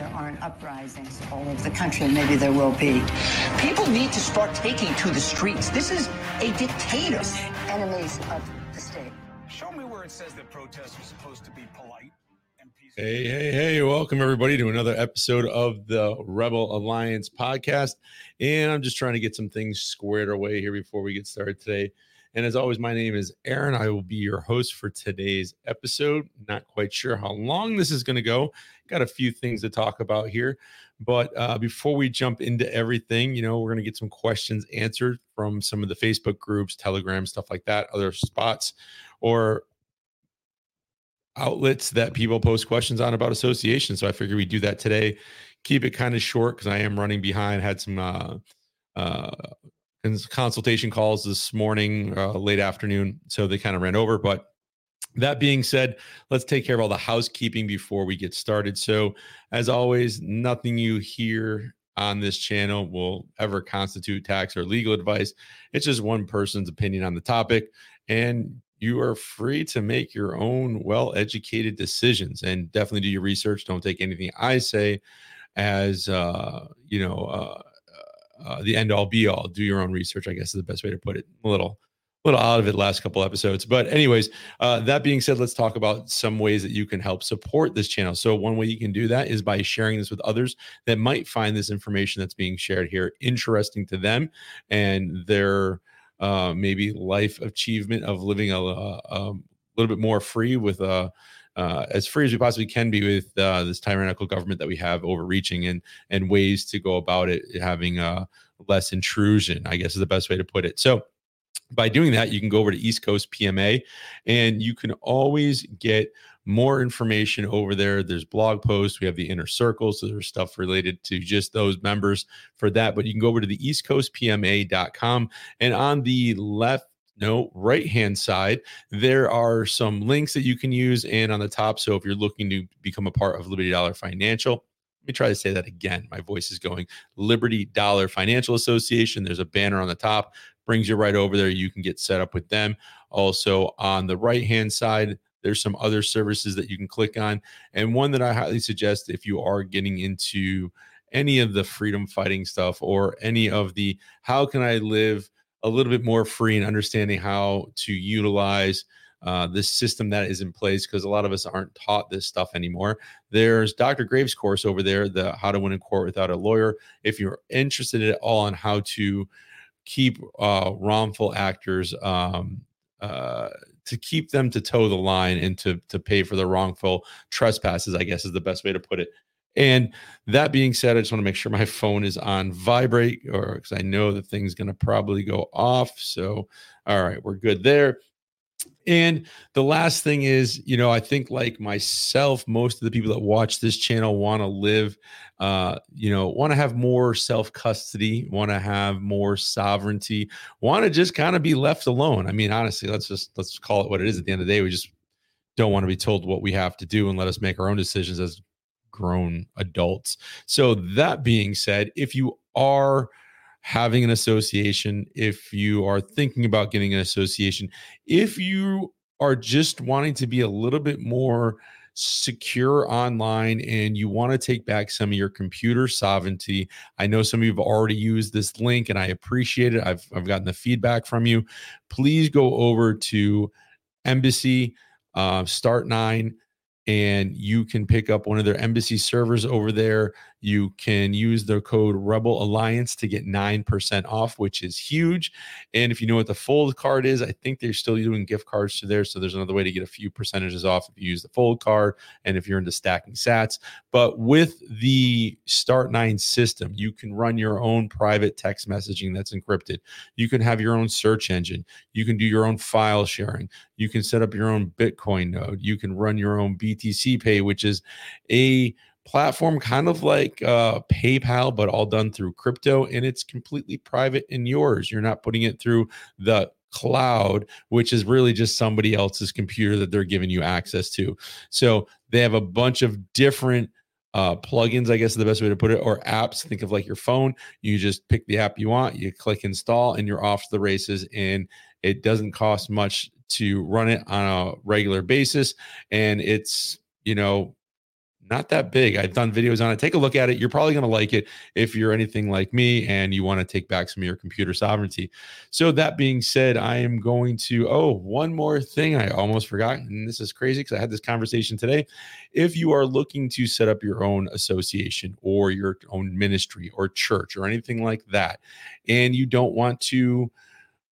there aren't uprisings all over the country, and maybe there will be. People need to start taking to the streets. This is a dictator. Enemies of the state. Show me where it says that protests are supposed to be polite. Hey, hey, hey, welcome everybody to another episode of the Rebel Alliance podcast. And I'm just trying to get some things squared away here before we get started today. And as always, my name is Aaron. I will be your host for today's episode. Not quite sure how long this is going to go. Got a few things to talk about here. But uh, before we jump into everything, you know, we're going to get some questions answered from some of the Facebook groups, Telegram, stuff like that, other spots, or outlets that people post questions on about association. So I figured we'd do that today. Keep it kind of short because I am running behind. Had some uh, uh, consultation calls this morning, uh, late afternoon. So they kind of ran over. But that being said, let's take care of all the housekeeping before we get started. So, as always, nothing you hear on this channel will ever constitute tax or legal advice. It's just one person's opinion on the topic. And you are free to make your own well educated decisions and definitely do your research. Don't take anything I say as, uh, you know, uh, uh, the end all be all. Do your own research, I guess is the best way to put it. A little, little out of it last couple episodes, but anyways, uh, that being said, let's talk about some ways that you can help support this channel. So one way you can do that is by sharing this with others that might find this information that's being shared here interesting to them and their uh, maybe life achievement of living a, a, a little bit more free with a uh, as free as we possibly can be with uh, this tyrannical government that we have overreaching and and ways to go about it having uh, less intrusion i guess is the best way to put it. So by doing that you can go over to east coast pma and you can always get more information over there. There's blog posts we have the inner circle so there's stuff related to just those members for that but you can go over to the eastcoastpma.com and on the left no, right hand side, there are some links that you can use. And on the top, so if you're looking to become a part of Liberty Dollar Financial, let me try to say that again. My voice is going. Liberty Dollar Financial Association. There's a banner on the top, brings you right over there. You can get set up with them. Also, on the right hand side, there's some other services that you can click on. And one that I highly suggest if you are getting into any of the freedom fighting stuff or any of the how can I live a little bit more free and understanding how to utilize uh, this system that is in place because a lot of us aren't taught this stuff anymore. There's Dr. Graves' course over there, the How to Win in Court Without a Lawyer. If you're interested at all on how to keep uh, wrongful actors, um, uh, to keep them to toe the line and to to pay for the wrongful trespasses, I guess is the best way to put it. And that being said, I just want to make sure my phone is on vibrate or because I know the thing's going to probably go off. So, all right, we're good there. And the last thing is, you know, I think like myself, most of the people that watch this channel want to live, uh, you know, want to have more self custody, want to have more sovereignty, want to just kind of be left alone. I mean, honestly, let's just let's call it what it is. At the end of the day, we just don't want to be told what we have to do and let us make our own decisions as grown adults. So, that being said, if you are having an association, if you are thinking about getting an association, if you are just wanting to be a little bit more secure online and you want to take back some of your computer sovereignty i know some of you have already used this link and i appreciate it i've, I've gotten the feedback from you please go over to embassy uh, start nine and you can pick up one of their embassy servers over there. You can use the code Rebel Alliance to get 9% off, which is huge. And if you know what the fold card is, I think they're still doing gift cards to there. So there's another way to get a few percentages off if you use the fold card and if you're into stacking sats. But with the Start Nine system, you can run your own private text messaging that's encrypted. You can have your own search engine. You can do your own file sharing. You can set up your own Bitcoin node. You can run your own BTC Pay, which is a platform kind of like uh, PayPal, but all done through crypto, and it's completely private and yours. You're not putting it through the cloud, which is really just somebody else's computer that they're giving you access to. So they have a bunch of different uh, plugins, I guess is the best way to put it, or apps. Think of like your phone. You just pick the app you want, you click install, and you're off to the races. And it doesn't cost much to run it on a regular basis. And it's, you know, not that big. I've done videos on it. Take a look at it. You're probably going to like it if you're anything like me and you want to take back some of your computer sovereignty. So, that being said, I am going to, oh, one more thing I almost forgot. And this is crazy because I had this conversation today. If you are looking to set up your own association or your own ministry or church or anything like that, and you don't want to,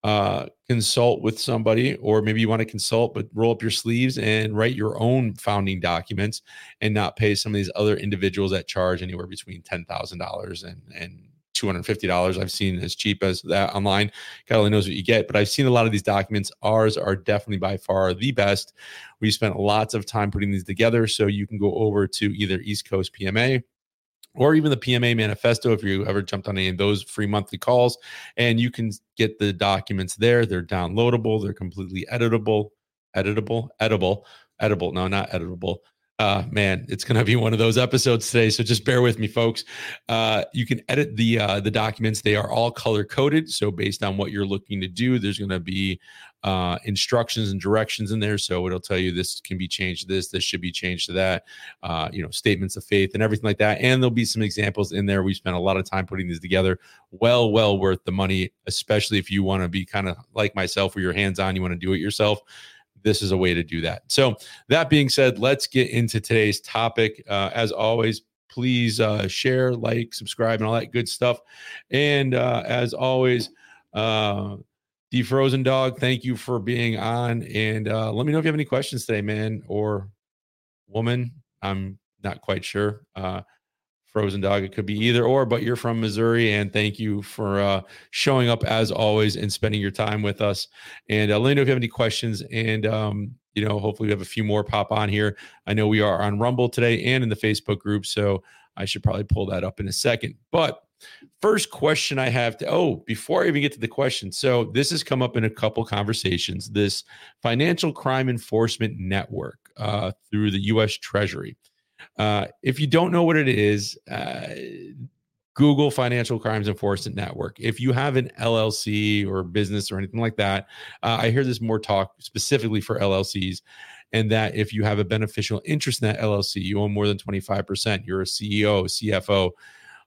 uh, consult with somebody, or maybe you want to consult, but roll up your sleeves and write your own founding documents and not pay some of these other individuals that charge anywhere between $10,000 and, and $250. I've seen as cheap as that online. God only knows what you get, but I've seen a lot of these documents. Ours are definitely by far the best. We spent lots of time putting these together. So you can go over to either East Coast PMA or even the PMA manifesto if you ever jumped on any of those free monthly calls. And you can get the documents there. They're downloadable, they're completely editable, editable, edible, edible. No, not editable. Uh, man, it's gonna be one of those episodes today, so just bear with me, folks. Uh, you can edit the uh, the documents; they are all color coded. So based on what you're looking to do, there's gonna be uh, instructions and directions in there. So it'll tell you this can be changed to this, this should be changed to that, uh, you know, statements of faith and everything like that. And there'll be some examples in there. We spent a lot of time putting these together. Well, well worth the money, especially if you want to be kind of like myself, where your hands on, you want to do it yourself. This is a way to do that. So, that being said, let's get into today's topic. Uh, as always, please uh, share, like, subscribe, and all that good stuff. And uh, as always, uh, Dog, thank you for being on. And uh, let me know if you have any questions today, man or woman. I'm not quite sure. Uh, Frozen Dog, it could be either or, but you're from Missouri. And thank you for uh, showing up as always and spending your time with us. And uh, let me know if you have any questions. And, um, you know, hopefully we have a few more pop on here. I know we are on Rumble today and in the Facebook group. So I should probably pull that up in a second. But First question I have to, oh, before I even get to the question. So, this has come up in a couple conversations this financial crime enforcement network uh, through the US Treasury. Uh, if you don't know what it is, uh, Google Financial Crimes Enforcement Network. If you have an LLC or business or anything like that, uh, I hear this more talk specifically for LLCs. And that if you have a beneficial interest in that LLC, you own more than 25%, you're a CEO, CFO,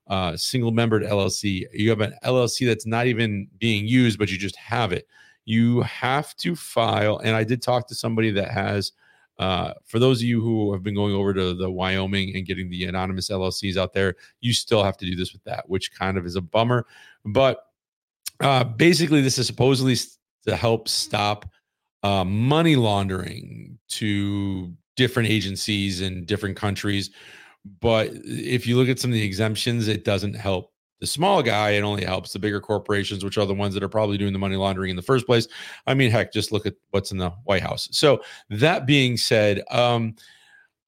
uh, single membered LLC, you have an LLC that's not even being used, but you just have it. You have to file. And I did talk to somebody that has, uh, for those of you who have been going over to the Wyoming and getting the anonymous LLCs out there, you still have to do this with that, which kind of is a bummer. But uh, basically, this is supposedly to help stop uh, money laundering to different agencies in different countries but if you look at some of the exemptions, it doesn't help the small guy. It only helps the bigger corporations, which are the ones that are probably doing the money laundering in the first place. I mean, heck, just look at what's in the White House. So that being said, um,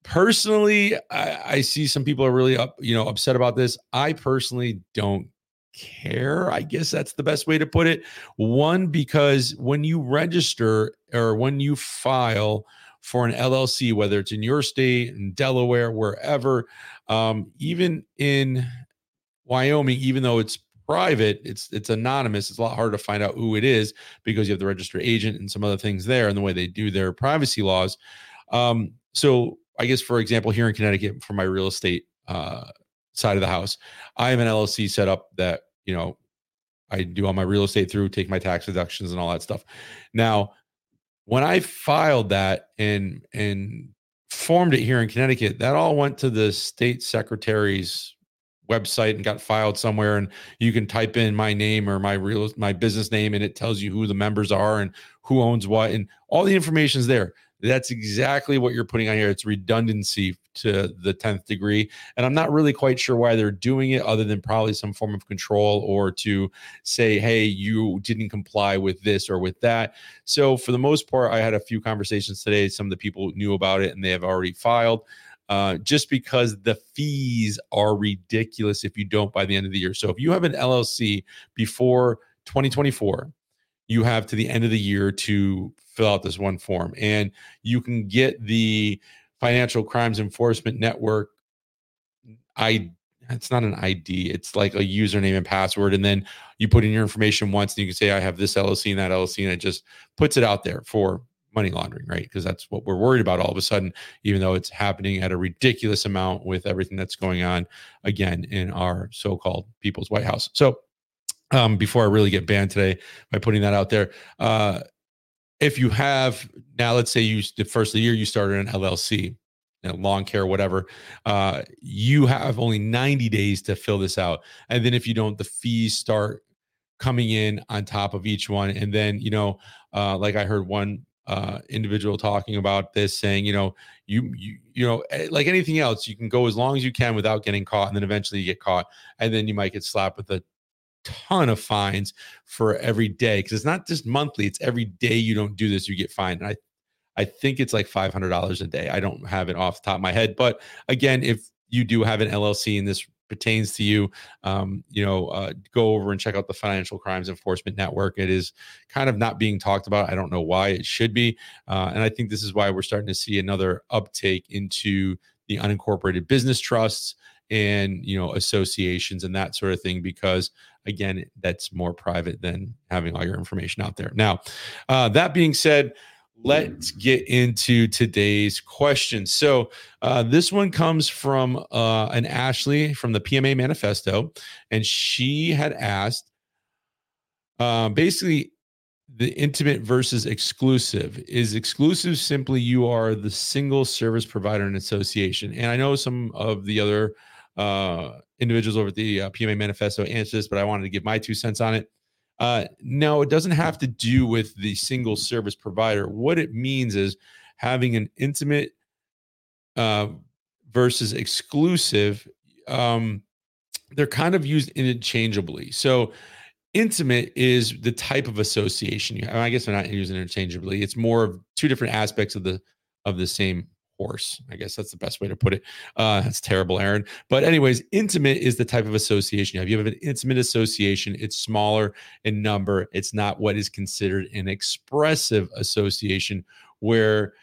personally, I, I see some people are really up, you know, upset about this. I personally don't care. I guess that's the best way to put it. One, because when you register or when you file for an LLC, whether it's in your state, in Delaware, wherever, um, even in Wyoming, even though it's private, it's it's anonymous. It's a lot harder to find out who it is because you have the registered agent and some other things there, and the way they do their privacy laws. Um, so, I guess for example, here in Connecticut, for my real estate uh, side of the house, I have an LLC set up that you know I do all my real estate through, take my tax deductions and all that stuff. Now, when I filed that and and formed it here in Connecticut, that all went to the state secretary's website and got filed somewhere and you can type in my name or my real my business name and it tells you who the members are and who owns what and all the information is there that's exactly what you're putting on here. It's redundancy to the 10th degree. And I'm not really quite sure why they're doing it, other than probably some form of control or to say, hey, you didn't comply with this or with that. So, for the most part, I had a few conversations today. Some of the people knew about it and they have already filed. Uh, just because the fees are ridiculous if you don't by the end of the year. So if you have an LLC before 2024, you have to the end of the year to fill out this one form. And you can get the Financial Crimes Enforcement Network I it's not an ID, it's like a username and password. And then you put in your information once and you can say, I have this LLC and that LLC, and it just puts it out there for money laundering, right? Because that's what we're worried about all of a sudden, even though it's happening at a ridiculous amount with everything that's going on again in our so called People's White House. So, um, before I really get banned today by putting that out there, uh, if you have now, let's say you the first of the year you started an LLC, you know, lawn care, whatever, uh, you have only 90 days to fill this out. And then if you don't, the fees start coming in on top of each one. And then, you know, uh, like I heard one uh, individual talking about this, saying, you know, you you you know, eh, like anything else, you can go as long as you can without getting caught, and then eventually you get caught, and then you might get slapped with a ton of fines for every day because it's not just monthly; it's every day you don't do this, you get fined. And I I think it's like five hundred dollars a day. I don't have it off the top of my head, but again, if you do have an LLC and this pertains to you, um, you know, uh, go over and check out the Financial Crimes Enforcement Network. It is kind of not being talked about. I don't know why it should be, uh, and I think this is why we're starting to see another uptake into the unincorporated business trusts and you know associations and that sort of thing because again that's more private than having all your information out there now uh, that being said let's get into today's question. So, uh, this one comes from uh, an Ashley from the PMA Manifesto, and she had asked uh, basically the intimate versus exclusive. Is exclusive simply you are the single service provider and association? And I know some of the other uh, individuals over at the uh, PMA Manifesto answered this, but I wanted to give my two cents on it. Uh, no, it doesn't have to do with the single service provider. What it means is having an intimate uh, versus exclusive. Um, they're kind of used interchangeably. So, intimate is the type of association you have. I guess they're not used interchangeably. It's more of two different aspects of the of the same horse. I guess that's the best way to put it. Uh, that's terrible, Aaron. But anyways, intimate is the type of association you have. You have an intimate association. It's smaller in number. It's not what is considered an expressive association, where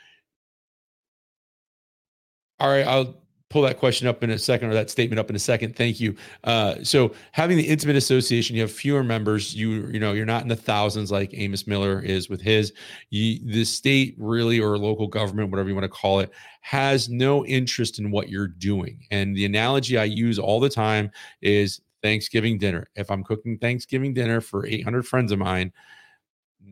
all right, I'll pull that question up in a second or that statement up in a second. Thank you. Uh, so having the intimate association, you have fewer members. You you know you're not in the thousands like Amos Miller is with his. You, the state really or local government, whatever you want to call it, has no interest in what you're doing. And the analogy I use all the time is Thanksgiving dinner. If I'm cooking Thanksgiving dinner for 800 friends of mine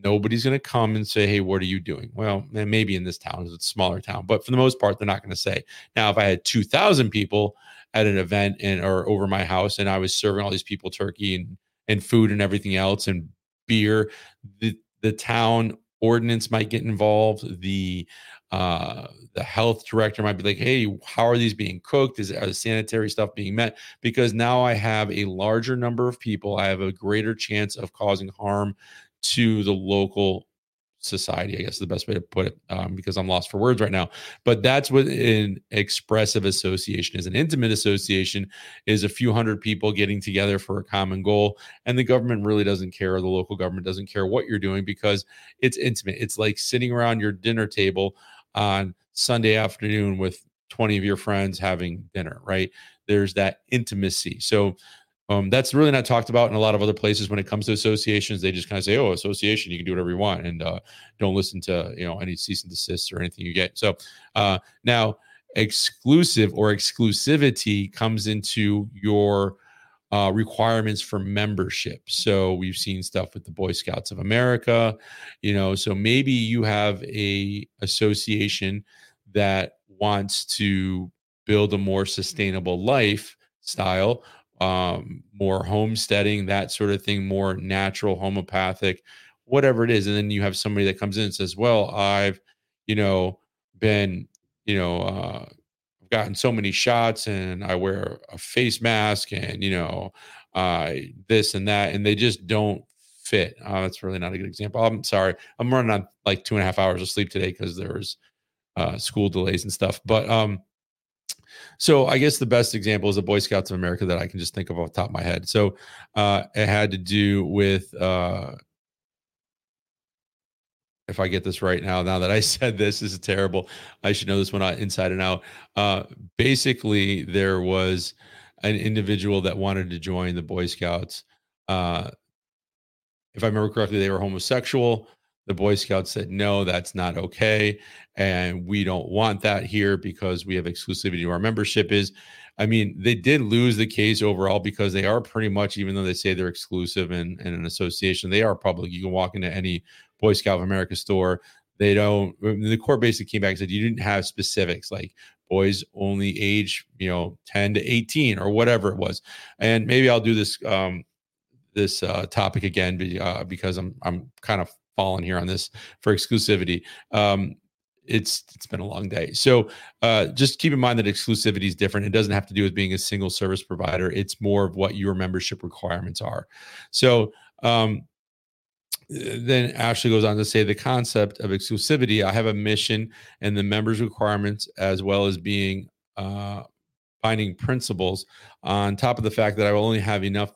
nobody's going to come and say, Hey, what are you doing? Well, maybe in this town, it's a smaller town, but for the most part, they're not going to say. Now, if I had 2,000 people at an event and or over my house and I was serving all these people turkey and, and food and everything else and beer, the, the town ordinance might get involved. The, uh, the health director might be like, Hey, how are these being cooked? Is are the sanitary stuff being met? Because now I have a larger number of people. I have a greater chance of causing harm to the local society i guess is the best way to put it um, because i'm lost for words right now. But that's what an expressive association is. An intimate association is a few hundred people getting together for a common goal and the government really doesn't care the local government doesn't care what you're doing because it's intimate. It's like sitting around your dinner table on sunday afternoon with 20 of your friends having dinner right? There's that intimacy. So um, that's really not talked about in a lot of other places when it comes to associations. They just kind of say, "Oh, association, you can do whatever you want," and uh, don't listen to you know any cease and desist or anything you get. So uh, now, exclusive or exclusivity comes into your uh, requirements for membership. So we've seen stuff with the Boy Scouts of America, you know. So maybe you have a association that wants to build a more sustainable lifestyle um, more homesteading, that sort of thing, more natural, homeopathic, whatever it is. And then you have somebody that comes in and says, Well, I've, you know, been, you know, uh, gotten so many shots and I wear a face mask and, you know, uh, this and that. And they just don't fit. Uh, that's really not a good example. I'm sorry. I'm running on like two and a half hours of sleep today because there was uh, school delays and stuff. But, um, so I guess the best example is the Boy Scouts of America that I can just think of off the top of my head. So uh, it had to do with uh, if I get this right now, now that I said this, this is terrible. I should know this one inside and out. Uh, basically, there was an individual that wanted to join the Boy Scouts. Uh, if I remember correctly, they were homosexual. The Boy Scouts said, no, that's not okay. And we don't want that here because we have exclusivity to our membership is. I mean, they did lose the case overall because they are pretty much, even though they say they're exclusive and, and an association, they are public. You can walk into any Boy Scout of America store. They don't, the court basically came back and said you didn't have specifics like boys only age, you know, 10 to 18 or whatever it was. And maybe I'll do this, um, this uh, topic again uh, because I'm, I'm kind of falling here on this for exclusivity. Um, it's it's been a long day. So uh, just keep in mind that exclusivity is different. It doesn't have to do with being a single service provider. It's more of what your membership requirements are. So um, then Ashley goes on to say the concept of exclusivity. I have a mission and the members' requirements, as well as being uh, binding principles. On top of the fact that I will only have enough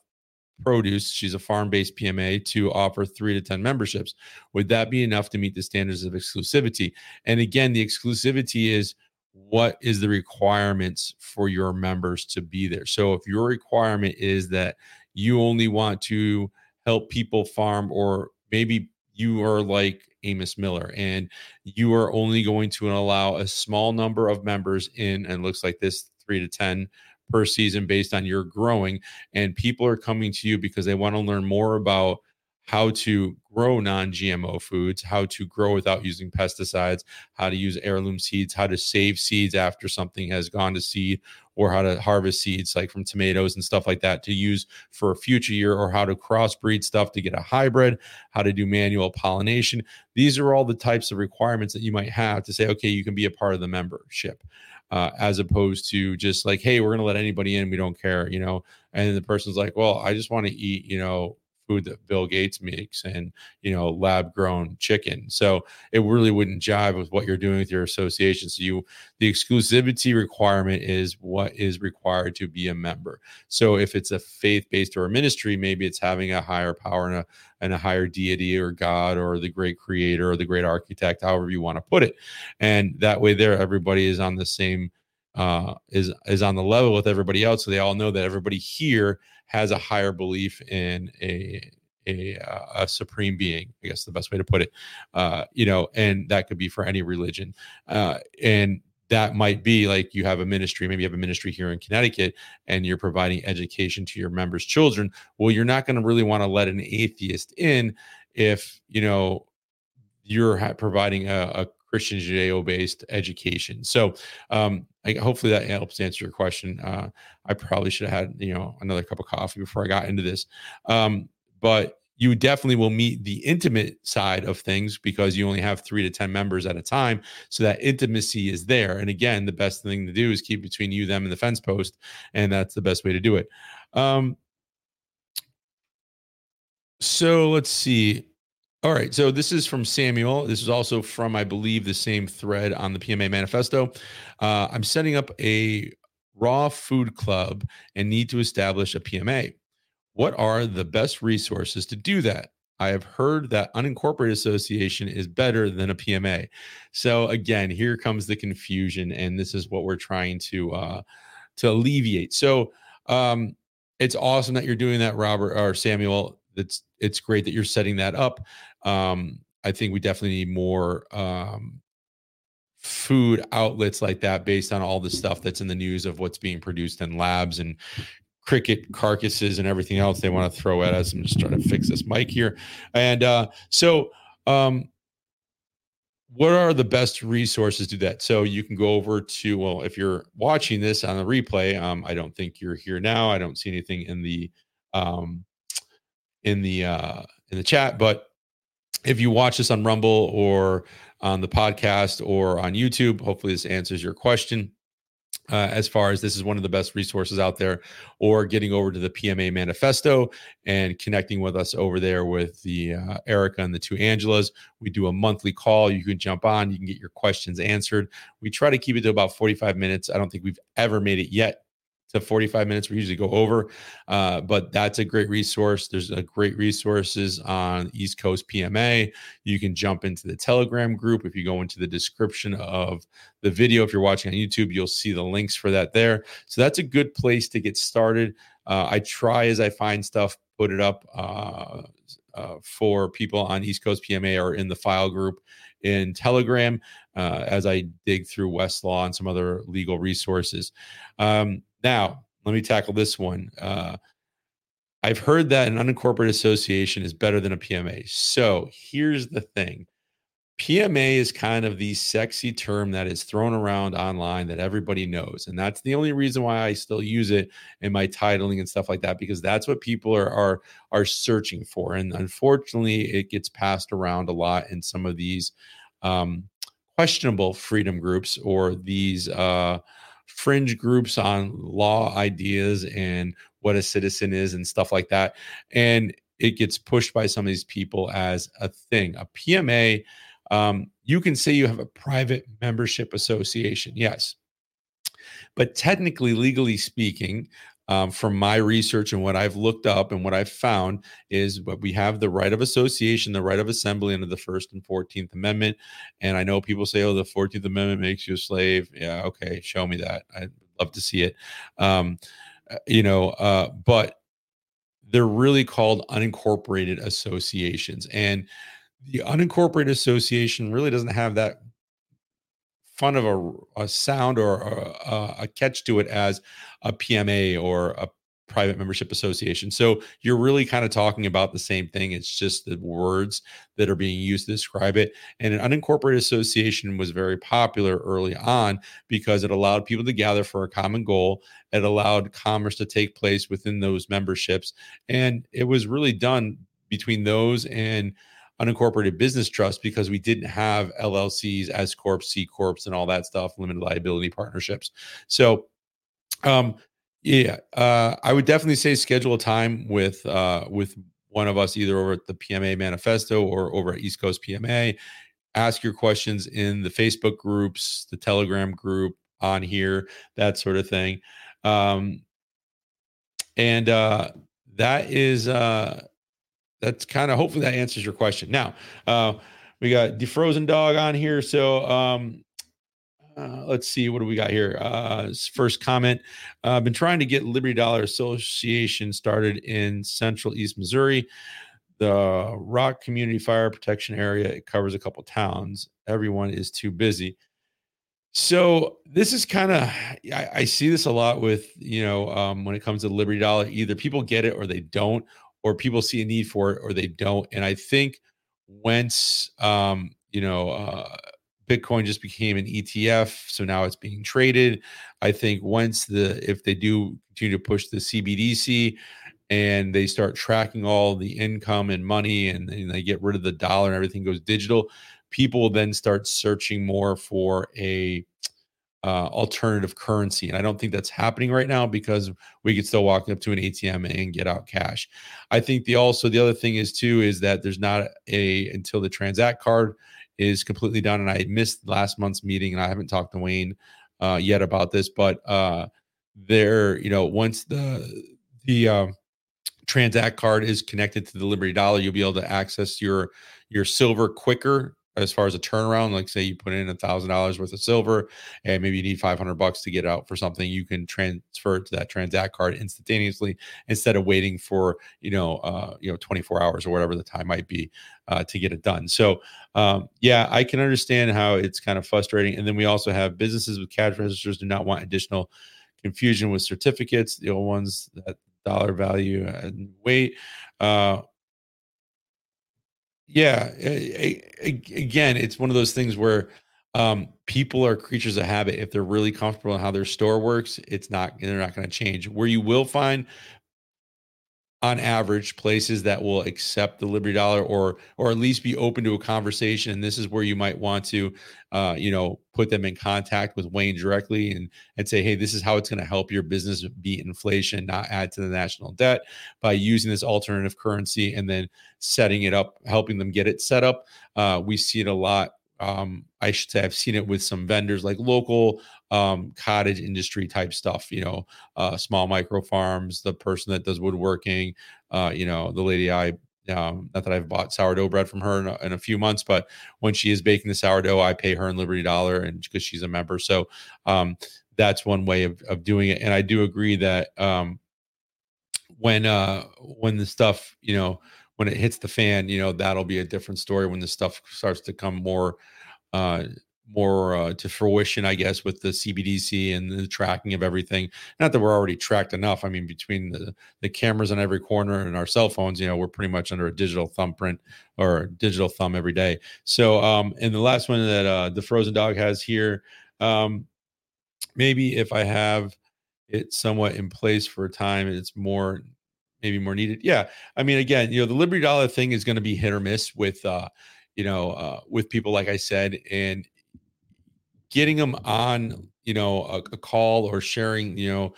produce, she's a farm based PMA, to offer three to 10 memberships. Would that be enough to meet the standards of exclusivity? And again, the exclusivity is what is the requirements for your members to be there. So if your requirement is that you only want to help people farm, or maybe you are like Amos Miller and you are only going to allow a small number of members in, and looks like this three to 10 per season based on your growing. And people are coming to you because they want to learn more about how to grow non GMO foods, how to grow without using pesticides, how to use heirloom seeds, how to save seeds after something has gone to seed, or how to harvest seeds like from tomatoes and stuff like that to use for a future year, or how to crossbreed stuff to get a hybrid, how to do manual pollination. These are all the types of requirements that you might have to say, okay, you can be a part of the membership uh, as opposed to just like, hey, we're to let anybody in. We don't care, you know. And the person's like, well, I just want to eat, you know, food that Bill Gates makes and you know lab grown chicken. So it really wouldn't jive with what you're doing with your association. So you the exclusivity requirement is what is required to be a member. So if it's a faith based or a ministry, maybe it's having a higher power and a and a higher deity or God or the great creator or the great architect, however you want to put it. And that way there everybody is on the same uh, is is on the level with everybody else, so they all know that everybody here has a higher belief in a a, uh, a supreme being. I guess the best way to put it, uh, you know, and that could be for any religion, uh, and that might be like you have a ministry maybe you have a ministry here in connecticut and you're providing education to your members children well you're not going to really want to let an atheist in if you know you're providing a, a Christian Judeo based education. So, um, I, hopefully that helps answer your question. Uh, I probably should have had, you know, another cup of coffee before I got into this. Um, but you definitely will meet the intimate side of things because you only have three to 10 members at a time. So that intimacy is there. And again, the best thing to do is keep between you, them, and the fence post. And that's the best way to do it. Um, so let's see. All right. So this is from Samuel. This is also from, I believe, the same thread on the PMA manifesto. Uh, I'm setting up a raw food club and need to establish a PMA. What are the best resources to do that? I have heard that unincorporated association is better than a PMA. So again, here comes the confusion, and this is what we're trying to uh, to alleviate. So um, it's awesome that you're doing that, Robert or Samuel. It's it's great that you're setting that up um, I think we definitely need more um, food outlets like that based on all the stuff that's in the news of what's being produced in labs and cricket carcasses and everything else they want to throw at us. I'm just trying to fix this mic here. And uh, so, um, what are the best resources to that? So you can go over to well, if you're watching this on the replay, um, I don't think you're here now. I don't see anything in the um, in the uh, in the chat, but if you watch this on Rumble or on the podcast or on YouTube, hopefully this answers your question. Uh, as far as this is one of the best resources out there, or getting over to the PMA manifesto and connecting with us over there with the uh, Erica and the two Angelas. We do a monthly call. You can jump on, you can get your questions answered. We try to keep it to about 45 minutes. I don't think we've ever made it yet to 45 minutes. We usually go over, uh, but that's a great resource. There's a great resources on East Coast PMA. You can jump into the Telegram group. If you go into the description of the video, if you're watching on YouTube, you'll see the links for that there. So that's a good place to get started. Uh, I try as I find stuff, put it up. Uh, uh, for people on East Coast PMA or in the file group in Telegram uh, as I dig through Westlaw and some other legal resources. Um, now, let me tackle this one. Uh, I've heard that an unincorporated association is better than a PMA. So here's the thing PMA is kind of the sexy term that is thrown around online that everybody knows. And that's the only reason why I still use it in my titling and stuff like that, because that's what people are are are searching for. And unfortunately, it gets passed around a lot in some of these um, questionable freedom groups or these uh, fringe groups on law ideas and what a citizen is and stuff like that. And it gets pushed by some of these people as a thing. A PMA, um, you can say you have a private membership association, yes. But technically, legally speaking, um, from my research and what I've looked up and what I've found is what we have the right of association, the right of assembly under the First and Fourteenth Amendment. And I know people say, "Oh, the Fourteenth Amendment makes you a slave." Yeah, okay, show me that. I'd love to see it. Um, uh, you know, uh, but they're really called unincorporated associations, and the unincorporated association really doesn't have that of a, a sound or a, uh, a, catch to it as a PMA or a private membership association. So you're really kind of talking about the same thing. It's just the words that are being used to describe it. And an unincorporated association was very popular early on because it allowed people to gather for a common goal. It allowed commerce to take place within those memberships. And it was really done between those and unincorporated business trust because we didn't have LLCs, S corps, C corps, and all that stuff, limited liability partnerships. So, um, yeah, uh, I would definitely say schedule a time with uh, with one of us, either over at the PMA Manifesto or over at East Coast PMA. Ask your questions in the Facebook groups, the Telegram group on here, that sort of thing. Um, and uh, that is uh, that's kind of hopefully that answers your question. Now, uh, we got the Frozen Dog on here. So um, uh, let's see what do we got here. Uh, first comment: uh, I've been trying to get Liberty Dollar Association started in Central East Missouri. The Rock Community Fire Protection Area it covers a couple towns. Everyone is too busy. So this is kind of I, I, see this a lot with you know um, when it comes to Liberty Dollar. Either people get it or they don't, or people see a need for it or they don't. And I think once um, you know uh, Bitcoin just became an ETF, so now it's being traded. I think once the if they do continue to push the CBDC and they start tracking all the income and money and, and they get rid of the dollar and everything goes digital, people will then start searching more for a uh, alternative currency. And I don't think that's happening right now because we could still walk up to an ATM and get out cash. I think the also the other thing is too is that there's not a until the TranzactCard is completely done. And I missed last month's meeting and I haven't talked to Wayne uh, yet about this, but uh, there, you know, once the the uh, TranzactCard is connected to the Liberty Dollar, you'll be able to access your your silver quicker as far as a turnaround like say you put in a thousand dollars worth of silver and maybe you need 500 bucks to get out for something you can transfer it to that TranzactCard instantaneously instead of waiting for you know uh, you know 24 hours or whatever the time might be uh, to get it done. So um, yeah i can understand how it's kind of frustrating. And then we also have businesses with cash registers do not want additional confusion with certificates the old ones that dollar value and weight uh, yeah again it's one of those things where um, people are creatures of habit. If they're really comfortable in how their store works it's not they're not going to change. Where you will find on average places that will accept the liberty dollar or or at least be open to a conversation. And this is where you might want to uh, you know put them in contact with wayne directly and and say hey this is how it's going to help your business beat inflation not add to the national debt by using this alternative currency and then setting it up helping them get it set up. Uh, we see it a lot um, I should say I've seen it with some vendors like local um, cottage industry type stuff, you know, uh, small micro farms, the person that does woodworking, uh, you know, the lady I, um, not that I've bought sourdough bread from her in a, in a, few months, but when she is baking the sourdough, I pay her in Liberty Dollar and because she's a member. So um, that's one way of, of doing it. And I do agree that um, when, uh, when the stuff, you know, when it hits the fan, you know, that'll be a different story when the stuff starts to come more uh more uh, to fruition, I guess, with the CBDC and the tracking of everything. Not that we're already tracked enough. I mean, between the the cameras on every corner and our cell phones, you know, we're pretty much under a digital thumbprint or digital thumb every day. So, um, and the last one that uh, the Frozen Dog has here, um, maybe if I have it somewhat in place for a time, it's more maybe more needed. Yeah, I mean, again, you know, the Liberty Dollar thing is going to be hit or miss with. uh you know, uh, with people, like I said, and getting them on, you know, a, a call or sharing, you know,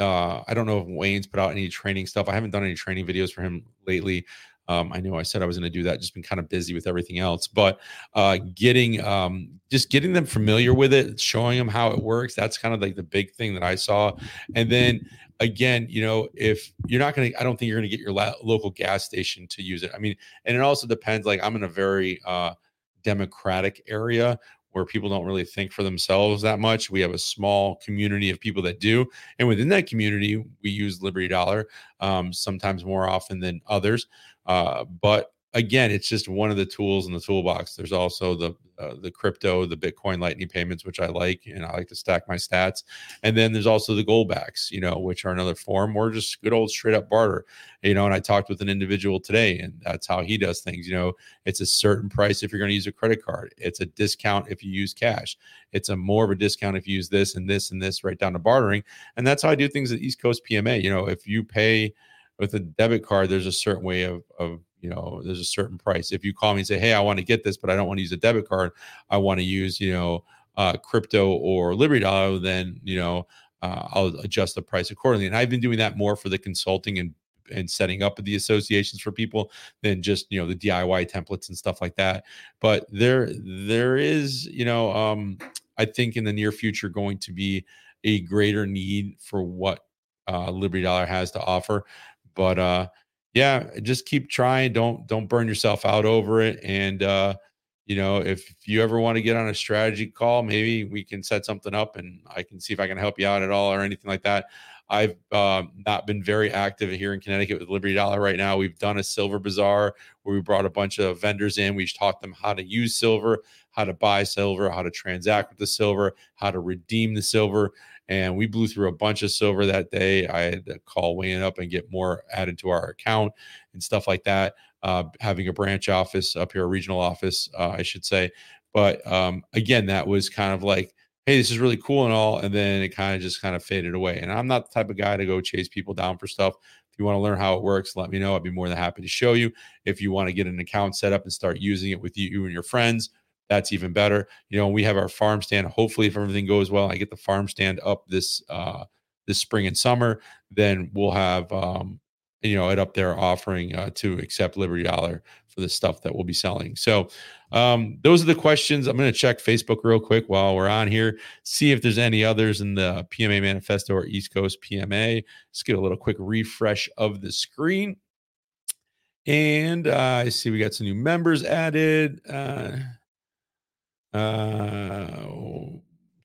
uh, I don't know if Wayne's put out any training stuff. I haven't done any training videos for him lately. Um, I know I said I was going to do that, just been kind of busy with everything else. But uh, getting um, just getting them familiar with it, showing them how it works. That's kind of like the big thing that I saw. And then again, you know, if you're not going to, I don't think you're going to get your la- local gas station to use it. I mean, and it also depends. Like I'm in a very uh, democratic area where people don't really think for themselves that much. We have a small community of people that do, and within that community, we use Liberty Dollar um, sometimes more often than others. Uh, but again, it's just one of the tools in the toolbox. There's also the uh, the crypto, the Bitcoin Lightning payments, which I like, and I like to stack my sats. And then there's also the Goldbacks, you know, which are another form or just good old straight up barter, you know. And I talked with an individual today, and that's how he does things. You know, it's a certain price if you're going to use a credit card. It's a discount if you use cash. It's a more of a discount if you use this and this and this, right down to bartering. And that's how I do things at East Coast PMA. You know, if you pay with a debit card, there's a certain way of of you know there's a certain price. If you call me and say hey i want to get this but i don't want to use a debit card. I want to use you know uh, crypto or liberty dollar then you know uh, i'll adjust the price accordingly. And i've been doing that more for the consulting and and setting up the associations for people than just you know the diy templates and stuff like that. But there there is you know um i think in the near future going to be a greater need for what uh, liberty dollar has to offer but uh yeah, just keep trying. Don't don't burn yourself out over it. And uh, you know, if you ever want to get on a strategy call, maybe we can set something up and I can see if I can help you out at all or anything like that. I've uh, not been very active here in Connecticut with Liberty Dollar right now. We've done a silver bazaar where we brought a bunch of vendors in. We taught them how to use silver, how to buy silver, how to transact with the silver, how to redeem the silver and we blew through a bunch of silver that day. I had to call Wayne up and get more added to our account and stuff like that. Uh, having a branch office up here, a regional office, uh, I should say. But um, again, that was kind of like, hey, this is really cool and all. And then it kind of just kind of faded away. And I'm not the type of guy to go chase people down for stuff. If you want to learn how it works, let me know. I'd be more than happy to show you. If you want to get an account set up and start using it with you, you and your friends, that's even better. You know, we have our farm stand. Hopefully, if everything goes well, I get the farm stand up this uh this spring and summer, then we'll have um you know it up there offering uh, to accept Liberty Dollar for the stuff that we'll be selling. So um those are the questions. I'm going to check Facebook real quick while we're on here, see if there's any others in the PMA manifesto or East Coast PMA. Let's get a little quick refresh of the screen. And uh, I see we got some new members added. Uh, uh,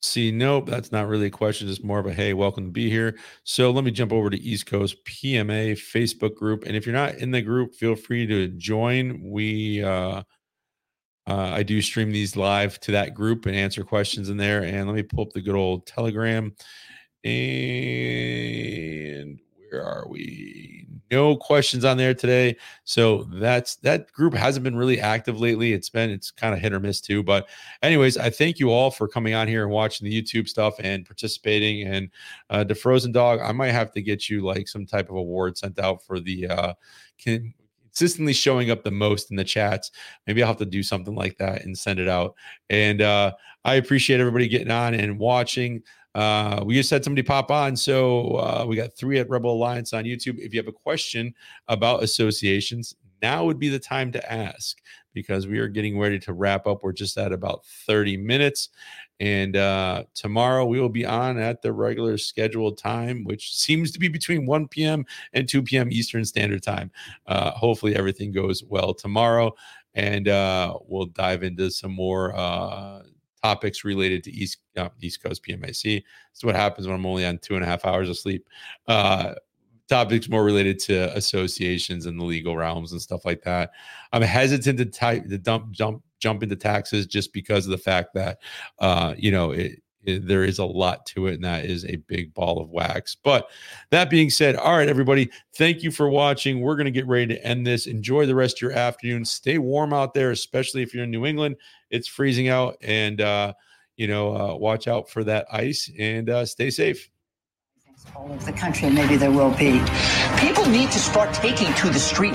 see, nope, that's not really a question. It's more of a hey, welcome to be here. So let me jump over to East Coast PMA Facebook group. And if you're not in the group, feel free to join. We, uh, uh, I do stream these live to that group and answer questions in there. And let me pull up the good old Telegram. And where are we? No questions on there today. So that's that group hasn't been really active lately. It's been it's kind of hit or miss too. But anyways, I thank you all for coming on here and watching the YouTube stuff and participating. And uh the Frozen Dog, I might have to get you like some type of award sent out for the uh can consistently showing up the most in the chats. Maybe I'll have to do something like that and send it out. And uh I appreciate everybody getting on and watching. Uh, we just had somebody pop on. So uh, we got three at Rebel Alliance on YouTube. If you have a question about associations, now would be the time to ask because we are getting ready to wrap up. We're just at about 30 minutes. And uh, tomorrow we will be on at the regular scheduled time, which seems to be between 1 p.m. and 2 p.m. Eastern Standard Time. Uh, hopefully, everything goes well tomorrow. And uh, we'll dive into some more uh, topics related to East uh, East Coast PMAC. Is what happens when I'm only on two and a half hours of sleep. Uh, topics more related to associations and the legal realms and stuff like that. I'm hesitant to type to dump jump jump into taxes just because of the fact that uh, you know it, there is a lot to it, and that is a big ball of wax. But that being said, all right, everybody, thank you for watching. We're going to get ready to end this. Enjoy the rest of your afternoon. Stay warm out there, especially if you're in New England. It's freezing out, and uh, you know, uh, watch out for that ice and uh, stay safe. All over the country, maybe there will be. People need to start taking to the street.